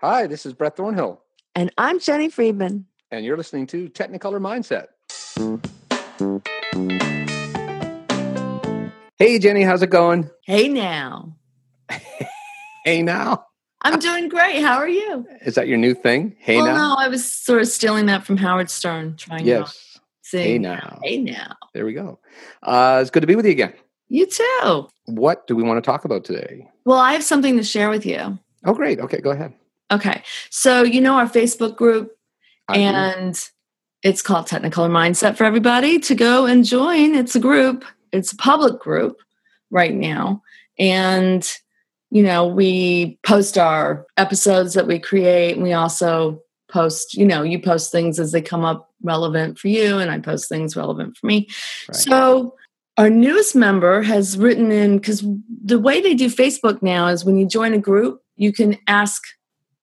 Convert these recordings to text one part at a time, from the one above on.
Hi, this is Brett Thornhill, And I'm Jenny Friedman. and you're listening to Technicolor Mindset. Hey, Jenny, how's it going? Hey now. Hey, now. I'm doing great. How are you? Is that your new thing? Hey, well, now. no, I was sort of stealing that from Howard Stern, trying to yes. sing. Hey, now. Hey now. There we go. Uh, it's good to be with you again. You too. What do we want to talk about today? Well, I have something to share with you. Oh, great. Okay, go ahead. Okay. So, you know our Facebook group, I do. and it's called Technicolor Mindset for everybody to go and join. It's a group, it's a public group right now. And, you know, we post our episodes that we create. And we also post, you know, you post things as they come up relevant for you, and I post things relevant for me. Right. So, our newest member has written in because the way they do Facebook now is when you join a group, you can ask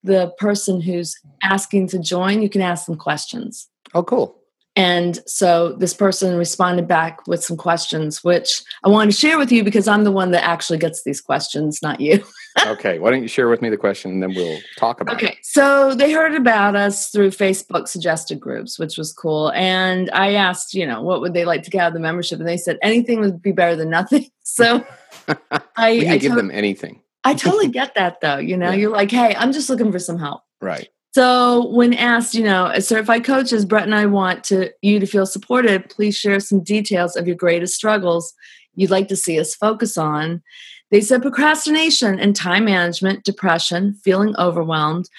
the person who's asking to join, you can ask them questions. oh, cool. And so this person responded back with some questions, which I want to share with you because I'm the one that actually gets these questions, not you. Okay, why don't you share with me the question and then we'll talk about it. Okay, so they heard about us through Facebook suggested groups, which was cool. And I asked, you know, what would they like to get out of the membership? And they said anything would be better than nothing. So I, we can I, give them anything. I totally get that though. You know, Yeah. you're like, hey, I'm just looking for some help. Right. So when asked, you know, as certified coaches, Brett and I want to you to feel supported. Please share some details of your greatest struggles you'd like to see us focus on. They said procrastination and time management, depression, feeling overwhelmed.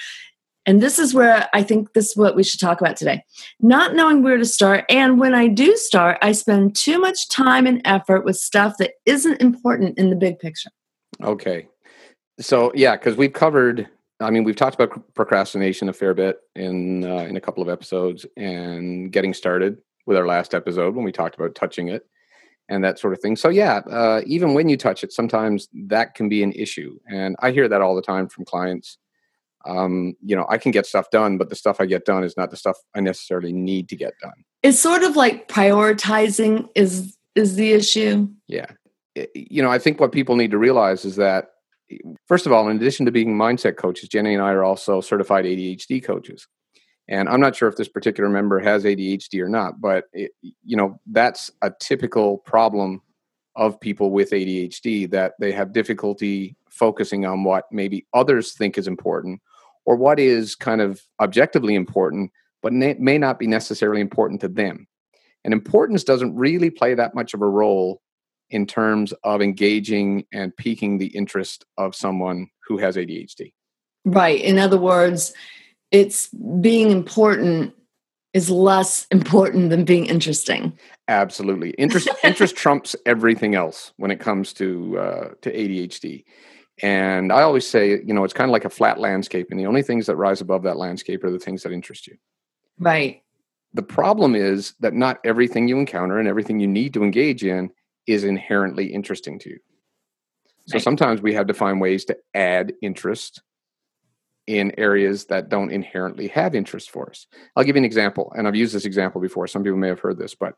And this is where I think this is what we should talk about today. Not knowing where to start. And when I do start, I spend too much time and effort with stuff that isn't important in the big picture. Okay. So yeah, because we've covered. I mean, we've talked about procrastination a fair bit in uh, in a couple of episodes, and getting started with our last episode when we talked about touching it and that sort of thing. So yeah, uh, even when you touch it, sometimes that can be an issue, and I hear that all the time from clients. Um, you know, I can get stuff done, but the stuff I get done is not the stuff I necessarily need to get done. It's sort of like prioritizing is is the issue. Yeah. You know, I think what people need to realize is that, first of all, in addition to being mindset coaches, Jenny and I are also certified ADHD coaches. And I'm not sure if this particular member has ADHD or not, but, it, you know, that's a typical problem of people with ADHD that they have difficulty focusing on what maybe others think is important or what is kind of objectively important, but may not be necessarily important to them. And importance doesn't really play that much of a role in terms of engaging and piquing the interest of someone who has ADHD. Right. In other words, it's being important is less important than being interesting. Absolutely, interest interest trumps everything else when it comes to uh, to ADHD. And I always say, you know, it's kind of like a flat landscape, and the only things that rise above that landscape are the things that interest you. Right. The problem is that not everything you encounter and everything you need to engage in is inherently interesting to you. So Right. sometimes we have to find ways to add interest in areas that don't inherently have interest for us. I'll give you an example, and I've used this example before. Some people may have heard this, but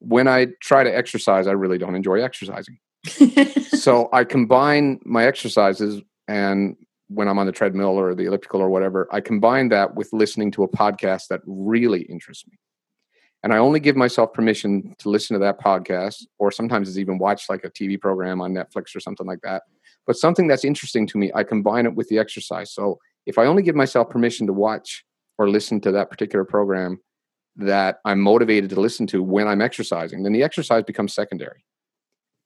when I try to exercise, I really don't enjoy exercising. so I combine my exercises and when I'm on the treadmill or the elliptical or whatever, I combine that with listening to a podcast that really interests me. And I only give myself permission to listen to that podcast, or sometimes it's even watch like a TV program on Netflix or something like that. But something that's interesting to me, I combine it with the exercise. So if I only give myself permission to watch or listen to that particular program that I'm motivated to listen to when I'm exercising, then the exercise becomes secondary.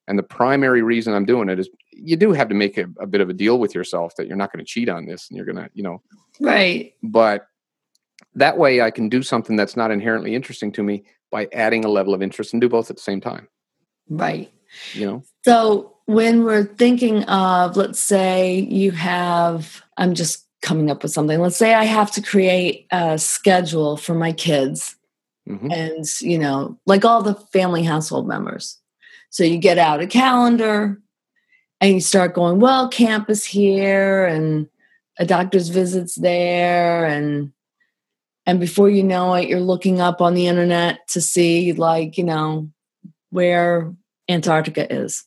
And the primary reason I'm doing it is you do have to make a, a bit of a deal with yourself that you're not going to cheat on this and you're going to, you know, right. but that way I can do something that's not inherently interesting to me by adding a level of interest and do both at the same time, Right. you know? So when we're thinking of, let's say you have, I'm just coming up with something. Let's say I have to create a schedule for my kids Mhm. and, you know, like all the family household members. So you get out a calendar and you start going, well, camp is here and a doctor's visit's there and and before you know it you're looking up on the internet to see like you know where antarctica is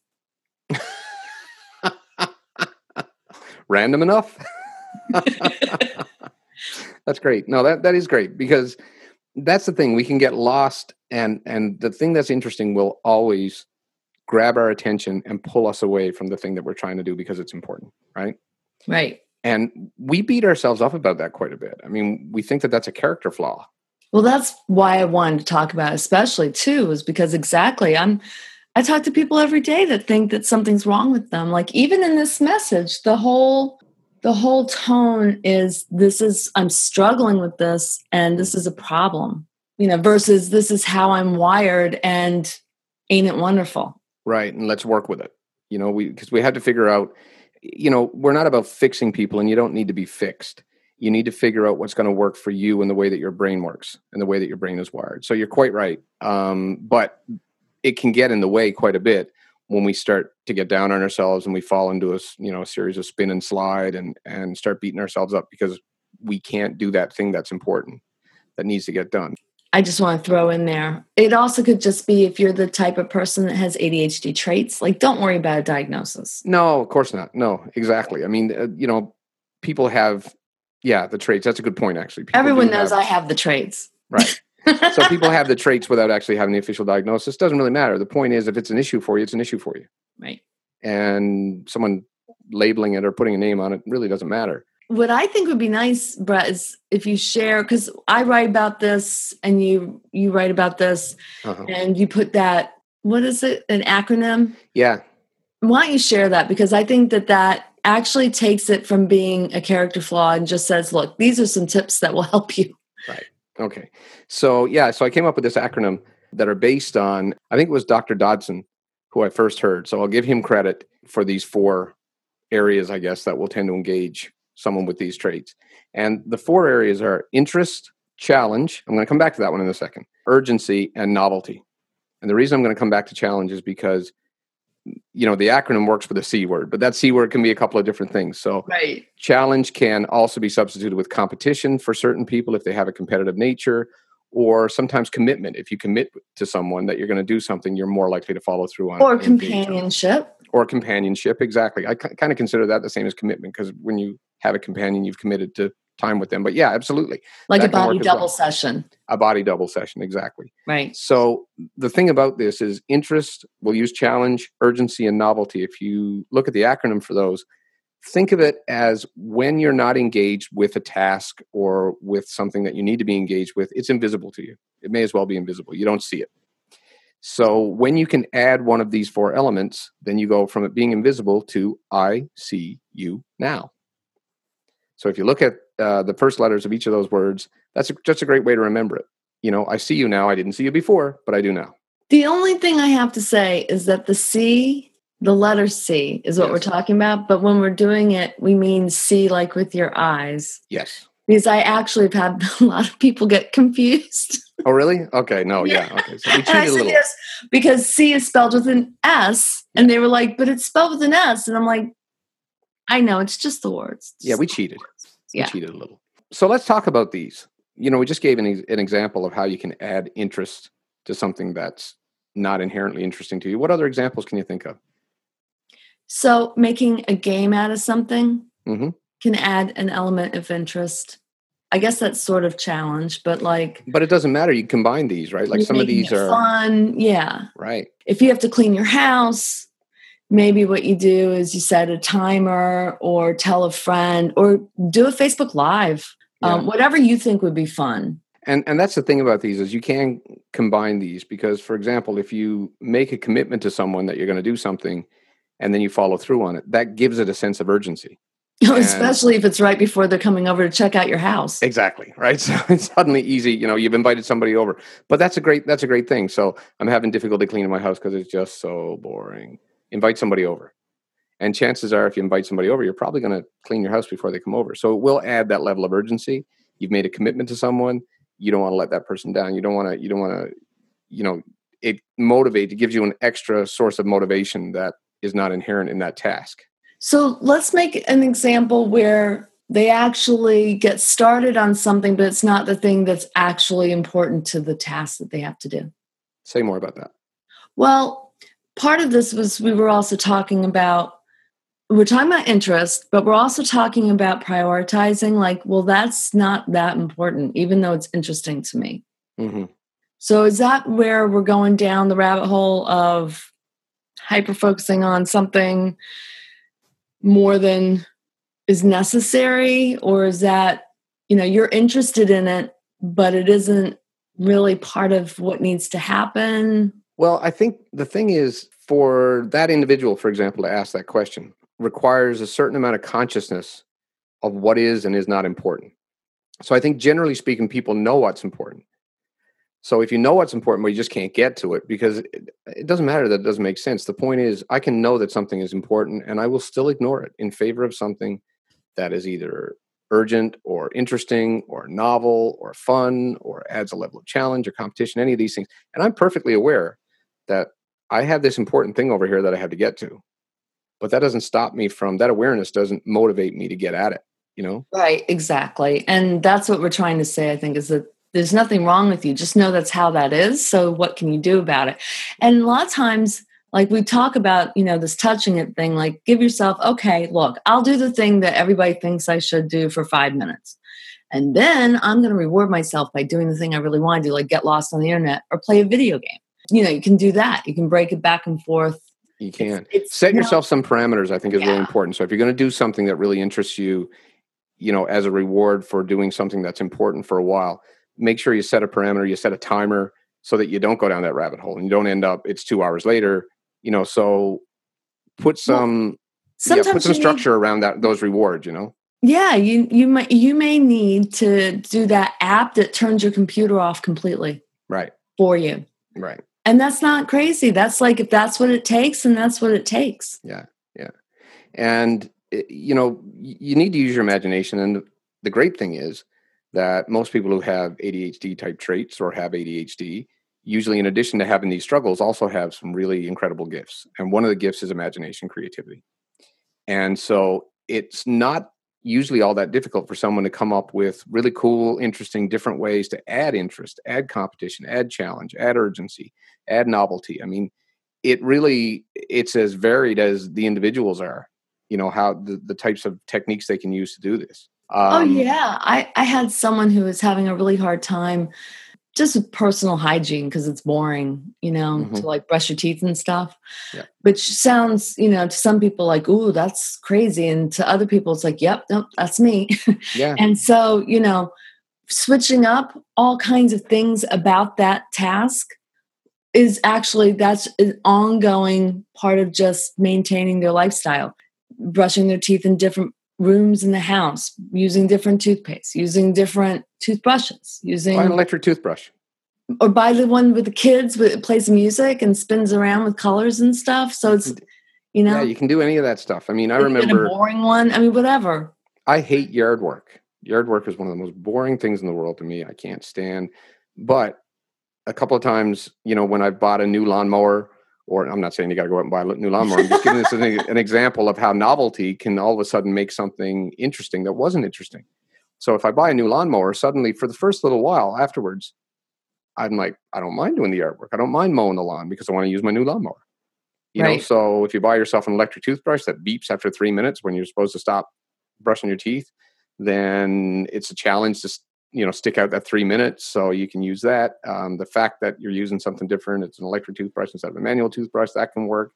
Random enough? that's great. No, that that is great because that's the thing. We can get lost, and and the thing that's interesting will always grab our attention and pull us away from the thing that we're trying to do because it's important, right? Right. And we beat ourselves up about that quite a bit. I mean, we think that that's a character flaw. Well, that's why I wanted to talk about, it especially too, is because exactly I'm. I talk to people every day that think that something's wrong with them. Like even in this message, the whole the whole tone is this is I'm struggling with this and this is a problem. You know, versus this is how I'm wired and ain't it wonderful? Right, and let's work with it. You know, we because we had to figure out you know, we're not about fixing people and you don't need to be fixed. You need to figure out what's going to work for you and the way that your brain works and the way that your brain is wired. So you're quite right. Um, but it can get in the way quite a bit when we start to get down on ourselves and we fall into a you know a series of spin and slide and and start beating ourselves up because we can't do that thing that's important that needs to get done. I just want to throw in there. It also could just be if you're the type of person that has ADHD traits, like don't worry about a diagnosis. No, of course not. No, exactly. I mean, uh, you know, people have, yeah, the traits. That's a good point, actually. People Everyone knows have, I have the traits. Right. so people have the traits without actually having the official diagnosis. Doesn't really matter. The point is, if it's an issue for you, it's an issue for you. Right. And someone labeling it or putting a name on it really doesn't matter what I think would be nice, Brett, is if you share because I write about this and you you write about this, uh-huh. and you put that what is it an acronym? Yeah. Why don't you share that because I think that that actually takes it from being a character flaw and just says, look, these are some tips that will help you. Right. Okay. So yeah, so I came up with this acronym that are based on I think it was Dr. Dodson who I first heard. So I'll give him credit for these four areas, I guess, that will tend to engage someone with these traits. And the four areas are interest, challenge. I'm going to come back to that one in a second. Urgency and novelty. And the reason I'm going to come back to challenge is because you know the acronym works for the c word but that c word can be a couple of different things so right. challenge can also be substituted with competition for certain people if they have a competitive nature or sometimes commitment if you commit to someone that you're going to do something you're more likely to follow through on or companionship or companionship exactly i kind of consider that the same as commitment because when you have a companion you've committed to time with them but yeah absolutely. Like that a body double well. session. A body double session exactly. Right. So the thing about this is interest we'll use challenge urgency and novelty. If you look at the acronym for those think of it as when you're not engaged with a task or with something that you need to be engaged with it's invisible to you. It may as well be invisible. You don't see it. So when you can add one of these four elements then you go from it being invisible to i see you now so if you look at uh, the first letters of each of those words, that's a, just a great way to remember it. You know, I see you now. I didn't see you before, but I do now. The only thing I have to say is that the C, the letter C, is what yes. we're talking about. But when we're doing it, we mean see like with your eyes. Yes. Because I actually have had a lot of people get confused. Oh, really? Okay. No, yeah. Okay. So we cheated a little. Yes, because C is spelled with an S. And they were like, but it's spelled with an S. And I'm like, I know it's just the words. yeah, we cheated. Yeah. We cheated a little. So let's talk about these. You know, we just gave an, an example of how you can add interest to something that's not inherently interesting to you. What other examples can you think of? So, making a game out of something mm-hmm. can add an element of interest. I guess that's sort of challenge, but like. But it doesn't matter. You combine these, right? Like some of these are fun. Yeah. Right. If you have to clean your house, maybe what you do is you set a timer or tell a friend or do a facebook live um, yeah. um, whatever you think would be fun. And and that's the thing about these is you can combine these because for example if you make a commitment to someone that you're going to do something and then you follow through on it that gives it a sense of urgency. Especially if it's right before they're coming over to check out your house. Exactly right? So it's suddenly easy you know you've invited somebody over. But that's a great that's a great thing. So i'm having difficulty cleaning my house because it's just so boring invite somebody over. And chances are, if you invite somebody over, you're probably going to clean your house before they come over. So it will add that level of urgency. You've made a commitment to someone. You don't want to let that person down. You don't want to. You don't want to. You know, it motivates. It gives you an extra source of motivation that is not inherent in that task. So let's make an example where they actually get started on something, but it's not the thing that's actually important to the task that they have to do. Say more about that. Well, part of this was we were also talking about we're talking about interest, but we're also talking about prioritizing. Like, well, that's not that important, even though it's interesting to me. hmm So, is that where we're going down the rabbit hole of hyper focusing on something more than is necessary? Or is that, you know, you're interested in it, but it isn't really part of what needs to happen? Well, I think the thing is for that individual, for example, to ask that question requires a certain amount of consciousness of what is and is not important. So I think generally speaking, people know what's important. So if you know what's important, but you just can't get to it because it, it doesn't matter that it doesn't make sense. The point is, I can know that something is important and I will still ignore it in favor of something that is either urgent or interesting or novel or fun or adds a level of challenge or competition, any of these things. And I'm perfectly aware that I have this important thing over here that I have to get to. But that doesn't stop me from that awareness doesn't motivate me to get at it, you know? Right, exactly. And that's what we're trying to say, I think, is that there's nothing wrong with you. Just know that's how that is. So what can you do about it? And a lot of times, like we talk about, you know, this touching it thing, like give yourself, okay, look, I'll do the thing that everybody thinks I should do for five minutes. And then I'm going to reward myself by doing the thing I really want to do, like get lost on the internet or play a video game. You know, you can do that. You can break it back and forth. You can. It's, Set you know, yourself some parameters, I think is really important. So if you're going to do something that really interests you, you know, as a reward for doing something that's important for a while, make sure you set a parameter, you set a timer so that you don't go down that rabbit hole and you don't end up it's 2 hours later, you know, so put Well, some yeah, sometimes put some you need- structure around that those rewards, you know. Yeah, you you might you may need to do that app that turns your computer off completely Right. for you. Right. And that's not crazy. That's like if that's what it takes, and that's what it takes. Yeah, yeah. And eh, you know, you need to use your imagination. And the great thing is that most people who have ADHD type traits or have ADHD, usually in addition to having these struggles, also have some really incredible gifts. And one of the gifts is imagination, creativity. And so it's not usually all that difficult for someone to come up with really cool, interesting, different ways to add interest, add competition, add challenge, add urgency, add novelty. I mean, it really it's as varied as the individuals are. You know how the, the types of techniques they can use to do this. oh Um, yeah, I I had someone who was having a really hard time just personal hygiene because it's boring, you know, Mhm. to like brush your teeth and stuff. Yeah. Which sounds, you know, to some people like, "Ooh, that's crazy," and to other people, it's like, "Yep, nope, that's me." Yeah, And so, you know, switching up all kinds of things about that task is actually that's an ongoing part of just maintaining their lifestyle. Brushing their teeth in different rooms in the house, using different toothpaste, using different toothbrushes, using buy an electric toothbrush. or buy the one with the kids with it plays music and spins around with colors and stuff. So it's mm-hmm. you know Yeah, you can do any of that stuff. I mean, I remember a boring one. I mean, whatever. I hate yard work. Yard work is one of the most boring things in the world to me. I can't stand. But a couple of times, you know, when I bought a new lawnmower, or I'm not saying you got to go out and buy a new lawnmower. I'm just giving this an, an example of how novelty can all of a sudden make something interesting that wasn't interesting. So if I buy a new lawnmower, suddenly for the first little while afterwards, I'm like, I don't mind doing the yard work. I don't mind mowing the lawn because I want to use my new lawnmower. You know, so if you buy yourself an electric toothbrush that beeps after three minutes when you're supposed to stop brushing your teeth, then it's a challenge to you know stick out that three minutes. So you can use that. Um, the fact that you're using something different, it's an electric toothbrush instead of a manual toothbrush, that can work.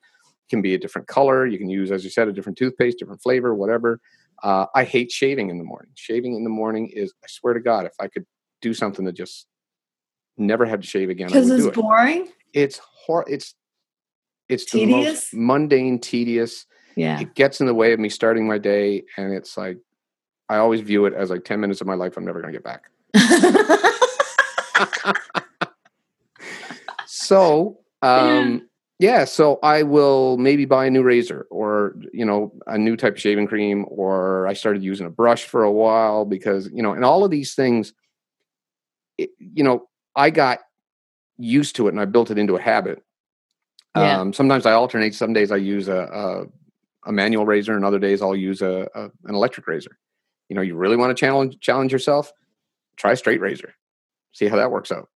Can be a different color. You can use, as you said, a different toothpaste, different flavor, whatever. Uh, I hate shaving in the morning. Shaving in the morning is, I swear to God, if I could do something to just never have to shave again, Because it's it boring. it's hor- it's it's the Tedious? most mundane tedious Yeah. it gets in the way of me starting my day and it's like i always view it as like 10 minutes of my life i'm never going to get back. So um yeah so i will maybe buy a new razor or you know a new type of shaving cream or i started using a brush for a while because you know and all of these things it, you know i got used to it and i built it into a habit. Yeah. um, sometimes i alternate some days i use a, a, a manual razor and other days i'll use a, a an electric razor you know you really want to challenge challenge yourself try straight razor see how that works out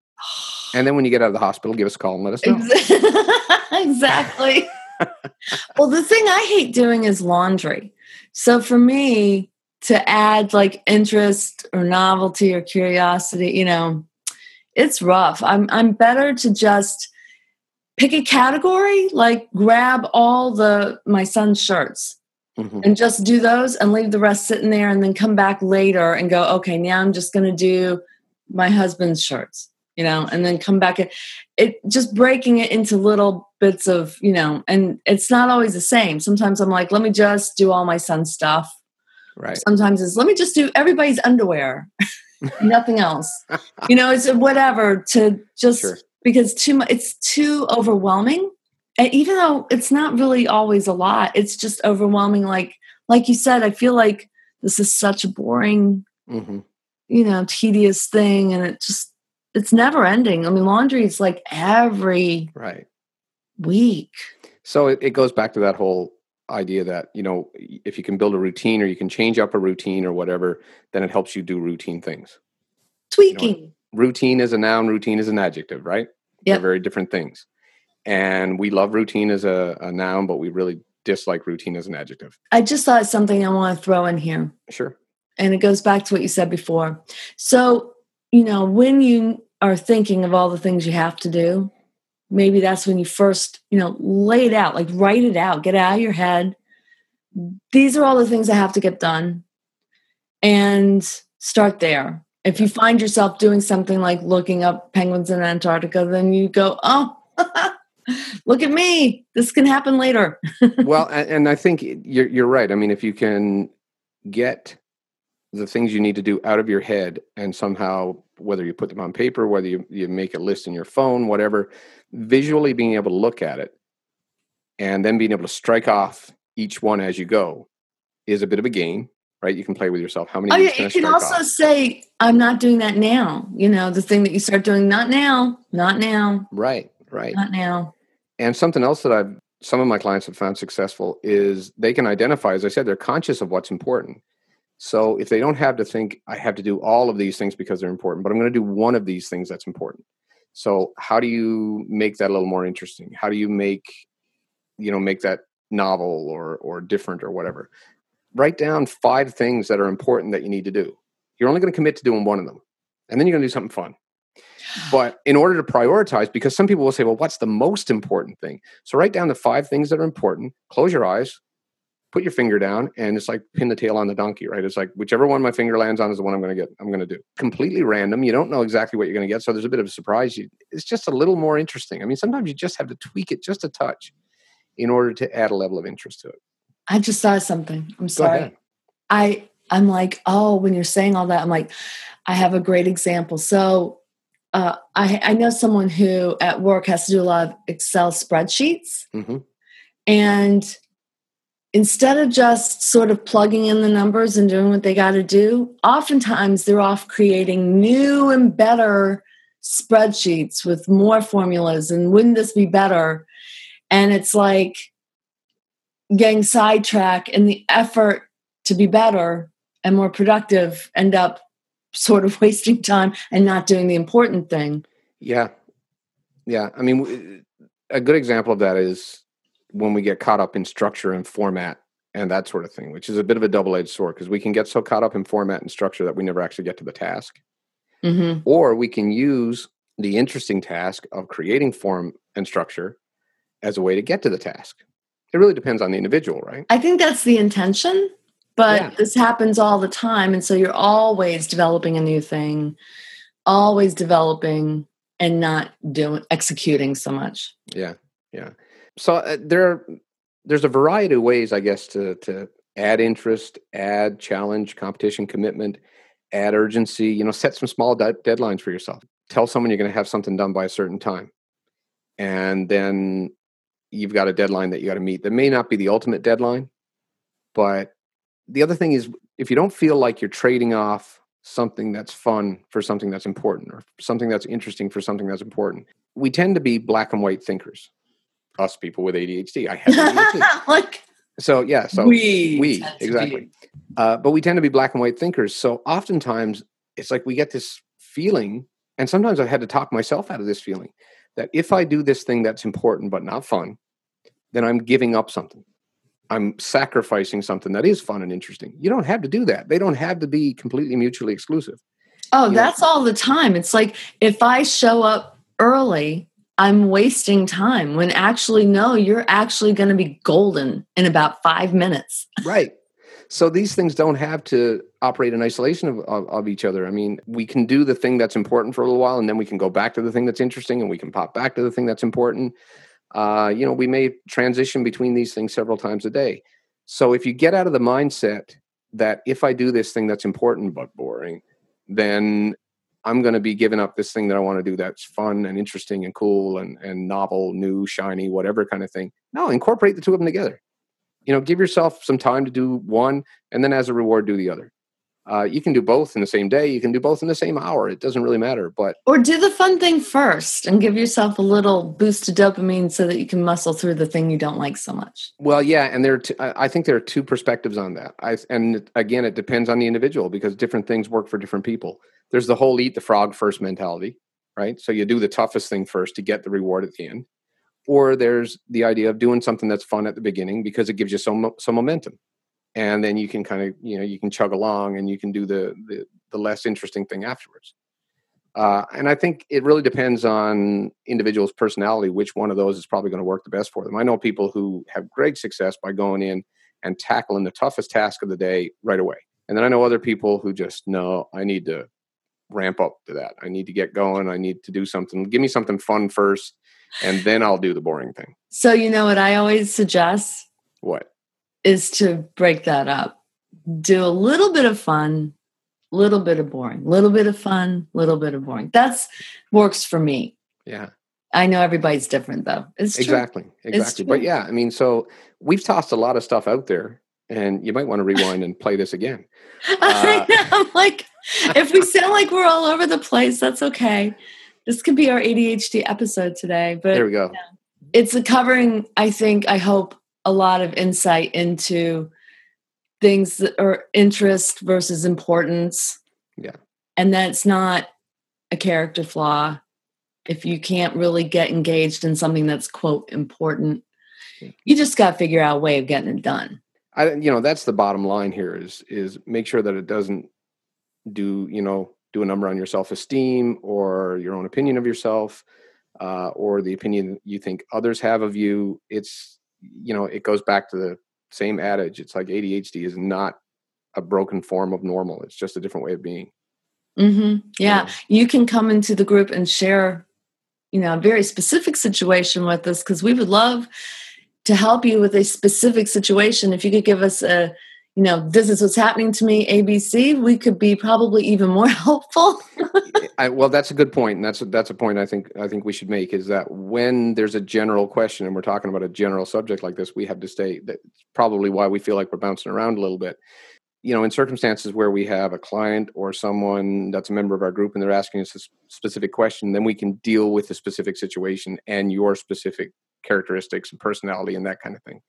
and then when you get out of the hospital give us a call and let us know exactly. well, the thing I hate doing is laundry. So for me to add like interest or novelty or curiosity, you know, it's rough. I'm I'm better to just pick a category, like grab all the my son's shirts mm-hmm. and just do those and leave the rest sitting there and then come back later and go, okay, now I'm just going to do my husband's shirts, you know, and then come back. and It just breaking it into little bits of, you know, and it's not always the same. Sometimes I'm like, let me just do all my son's stuff. Right. Sometimes it's let me just do everybody's underwear, nothing else. you know, it's whatever to just sure. because too much. It's too overwhelming and even though it's not really always a lot it's just overwhelming. Like like you said i feel like this is such a boring mm-hmm. you know tedious thing and it just it's never ending. I mean laundry is like every right. week. So it, it goes back to that whole idea that you know if you can build a routine or you can change up a routine or whatever then it helps you do routine things. Tweaking you know, routine is a noun routine is an adjective right? Yeah they're very different things and we love routine as a, a noun, but we really dislike routine as an adjective. I just thought something I want to throw in here. Sure. And it goes back to what you said before. So, you know, when you are thinking of all the things you have to do, maybe that's when you first, you know, lay it out, like write it out, get it out of your head. These are all the things that have to get done. And start there. If you find yourself doing something like looking up penguins in Antarctica, then you go, oh, look at me. This can happen later. Well and, i think you're, you're right. I mean if you can get the things you need to do out of your head and somehow whether you put them on paper whether you, you make a list in your phone whatever visually being able to look at it and then being able to strike off each one as you go is a bit of a game right? You can play with yourself. How many oh, yeah, you can also off? say i'm not doing that now. You know the thing that you start doing not now not now. Right right. Not now and something else that I've some of my clients have found successful is they can identify, as I said, they're conscious of what's important. So if they don't have to think, I have to do all of these things because they're important, but I'm going to do one of these things that's important. So how do you make that a little more interesting? How do you make, you know, make that novel or or different or whatever? Write down five things that are important that you need to do. You're only going to commit to doing one of them, and then you're going to do something fun. But in order to prioritize, because some people will say, well, what's the most important thing? So write down the five things that are important, close your eyes, put your finger down, and it's like pin the tail on the donkey, right? It's like whichever one my finger lands on is the one I'm going to get, I'm going to do. Completely random. You don't know exactly what you're going to get. So there's a bit of a surprise. It's just a little more interesting. I mean, sometimes you just have to tweak it just a touch in order to add a level of interest to it. I just saw something. I'm sorry. I I'm like, oh, when you're saying all that, I'm like, I have a great example. So uh, I, I, know someone who at work has to do a lot of Excel spreadsheets. Mm-hmm. And instead of just sort of plugging in the numbers and doing what they got to do, oftentimes they're off creating new and better spreadsheets with more formulas. And wouldn't this be better? And it's like getting sidetracked and the effort to be better and more productive end up sort of wasting time and not doing the important thing. Yeah. Yeah. I mean, a good example of that is when we get caught up in structure and format and that sort of thing, which is a bit of a double edged sword because we can get so caught up in format and structure that we never actually get to the task. Mm-hmm. Or we can use the interesting task of creating form and structure as a way to get to the task. It really depends on the individual, right? I think that's the intention but yeah. this happens all the time and so you're always developing a new thing always developing and not doing executing so much. Yeah yeah. So uh, there are there's a variety of ways i guess to to add interest add challenge competition commitment add urgency you know set some small de- deadlines for yourself. Tell someone you're going to have something done by a certain time. And then you've got a deadline that you got to meet. That may not be the ultimate deadline but the other thing is if you don't feel like you're trading off something that's fun for something that's important or something that's interesting for something that's important we tend to be black and white thinkers. Us people with adhd i have adhd like so yeah so we we exactly. Uh, but we tend to be black and white thinkers. So oftentimes it's like we get this feeling and sometimes i've had to talk myself out of this feeling that if i do this thing that's important but not fun then I'm giving up something. I'm sacrificing something that is fun and interesting. You don't have to do that. They don't have to be completely mutually exclusive. Oh, you that's know? all the time. It's like if I show up early, I'm wasting time when actually, no, you're actually going to be golden in about five minutes. right. So these things don't have to operate in isolation of, of, of, each other. I mean, we can do the thing that's important for a little while, and then we can go back to the thing that's interesting, and we can pop back to the thing that's important. Uh, you know, we may transition between these things several times a day. So if you get out of the mindset that if I do this thing that's important but boring, then I'm going to be giving up this thing that I want to do that's fun and interesting and cool and, and novel, new, shiny, whatever kind of thing. No, incorporate the two of them together you know give yourself some time to do one and then as a reward do the other uh, you can do both in the same day you can do both in the same hour it doesn't really matter but or do the fun thing first and give yourself a little boost of dopamine so that you can muscle through the thing you don't like so much. Well yeah and there t- I think there are two perspectives on that. I, and again it depends on the individual because different things work for different people. There's the whole eat the frog first mentality right? So you do the toughest thing first to get the reward at the end. Or there's the idea of doing something that's fun at the beginning because it gives you some some momentum and then you can kind of you know you can chug along and you can do the the, the less interesting thing afterwards uh, and i think it really depends on individuals personality which one of those is probably going to work the best for them i know people who have great success by going in and tackling the toughest task of the day right away and then i know other people who just know i need to ramp up to that i need to get going i need to do something give me something fun first and then I'll do the boring thing. So, you know what I always suggest? What? Is to break that up. Do a little bit of fun, little bit of boring, little bit of fun, little bit of boring. That's works for me. Yeah. I know everybody's different though. It's exactly, true. exactly. But yeah, I mean, so we've tossed a lot of stuff out there, and you might want to rewind and play this again. Uh, I'm like, if we sound like we're all over the place, that's okay this could be our ADHD episode today. But there we go. Yeah, it's a covering, I think, I hope, a lot of insight into things that are interest versus importance. Yeah. And that's not a character flaw. If you can't really get engaged in something that's quote important, you just got to figure out a way of getting it done. I, you know, that's the bottom line here is is make sure that it doesn't do, you know, do a number on your self esteem or your own opinion of yourself uh, or the opinion you think others have of you. It's, you know, it goes back to the same adage. It's like ADHD is not a broken form of normal, it's just a different way of being. Mm-hmm. Yeah. You can come into the group and share, you know, a very specific situation with us because we would love to help you with a specific situation. If you could give us a, you know, this is what's happening to me, ABC, we could be probably even more helpful. I, well, that's a good point, and that's a, that's a point I think I think we should make is that when there's a general question and we're talking about a general subject like this, we have to stay. That's probably why we feel like we're bouncing around a little bit. You know, in circumstances where we have a client or someone that's a member of our group and they're asking us a specific question, then we can deal with the specific situation and your specific characteristics and personality and that kind of thing.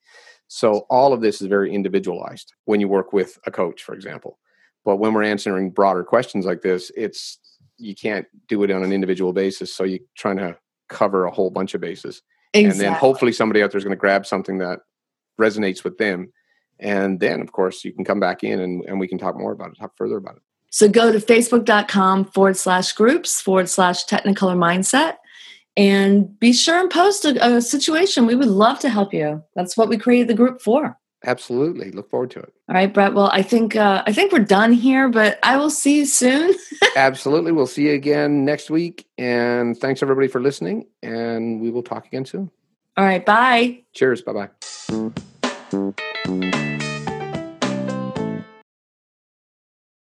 So all of this is very individualized when you work with a coach, for example. But when we're answering broader questions like this, it's you can't do it on an individual basis. So you're trying to cover a whole bunch of bases. Exactly. And then hopefully somebody out there is going to grab something that resonates with them. And then, of course, you can come back in and, and we can talk more about it, talk further about it. So go to facebook.com forward slash groups forward slash technicolor mindset and be sure and post a, a, situation. We would love to help you. That's what we created the group for. Absolutely. Look forward to it. All right, Brett. Well, I think uh, I think we're done here, but I will see you soon. Absolutely. We'll see you again next week. And thanks everybody for listening. And we will talk again soon. All right. Bye. Cheers. Bye bye.